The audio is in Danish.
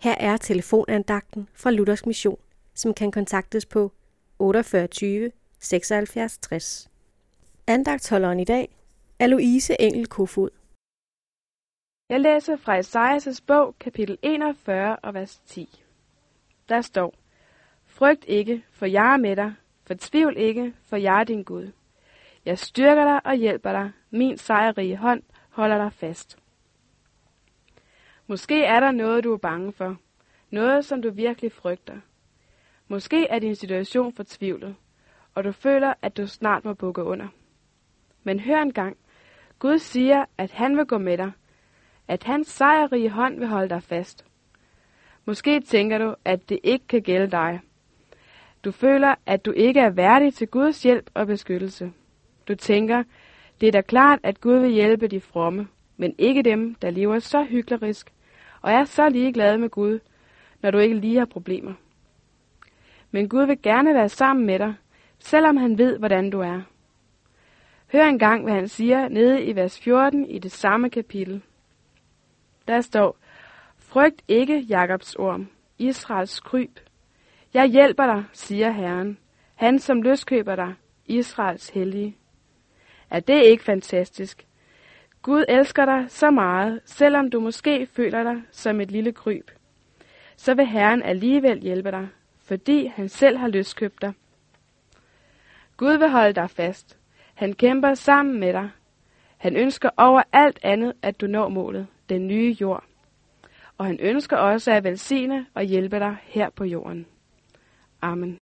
Her er telefonandagten fra Luthers Mission, som kan kontaktes på 48 76 60. Andagtholderen i dag er Louise Engel Kofod. Jeg læser fra Esajas bog, kapitel 41 og vers 10. Der står, Frygt ikke, for jeg er med dig. Fortvivl ikke, for jeg er din Gud. Jeg styrker dig og hjælper dig. Min sejrige hånd holder dig fast. Måske er der noget, du er bange for. Noget, som du virkelig frygter. Måske er din situation fortvivlet, og du føler, at du snart må bukke under. Men hør engang. Gud siger, at han vil gå med dig. At hans sejrrige hånd vil holde dig fast. Måske tænker du, at det ikke kan gælde dig. Du føler, at du ikke er værdig til Guds hjælp og beskyttelse. Du tænker, det er da klart, at Gud vil hjælpe de fromme, men ikke dem, der lever så hyklerisk og er så ligeglad med Gud, når du ikke lige har problemer. Men Gud vil gerne være sammen med dig, selvom han ved, hvordan du er. Hør engang, hvad han siger nede i vers 14 i det samme kapitel. Der står, Frygt ikke Jakobs orm, Israels kryb. Jeg hjælper dig, siger Herren, han som løskøber dig, Israels hellige. Er det ikke fantastisk? Gud elsker dig så meget, selvom du måske føler dig som et lille kryb. Så vil Herren alligevel hjælpe dig, fordi han selv har løskøbt dig. Gud vil holde dig fast. Han kæmper sammen med dig. Han ønsker over alt andet, at du når målet, den nye jord. Og han ønsker også at velsigne og hjælpe dig her på jorden. Amen.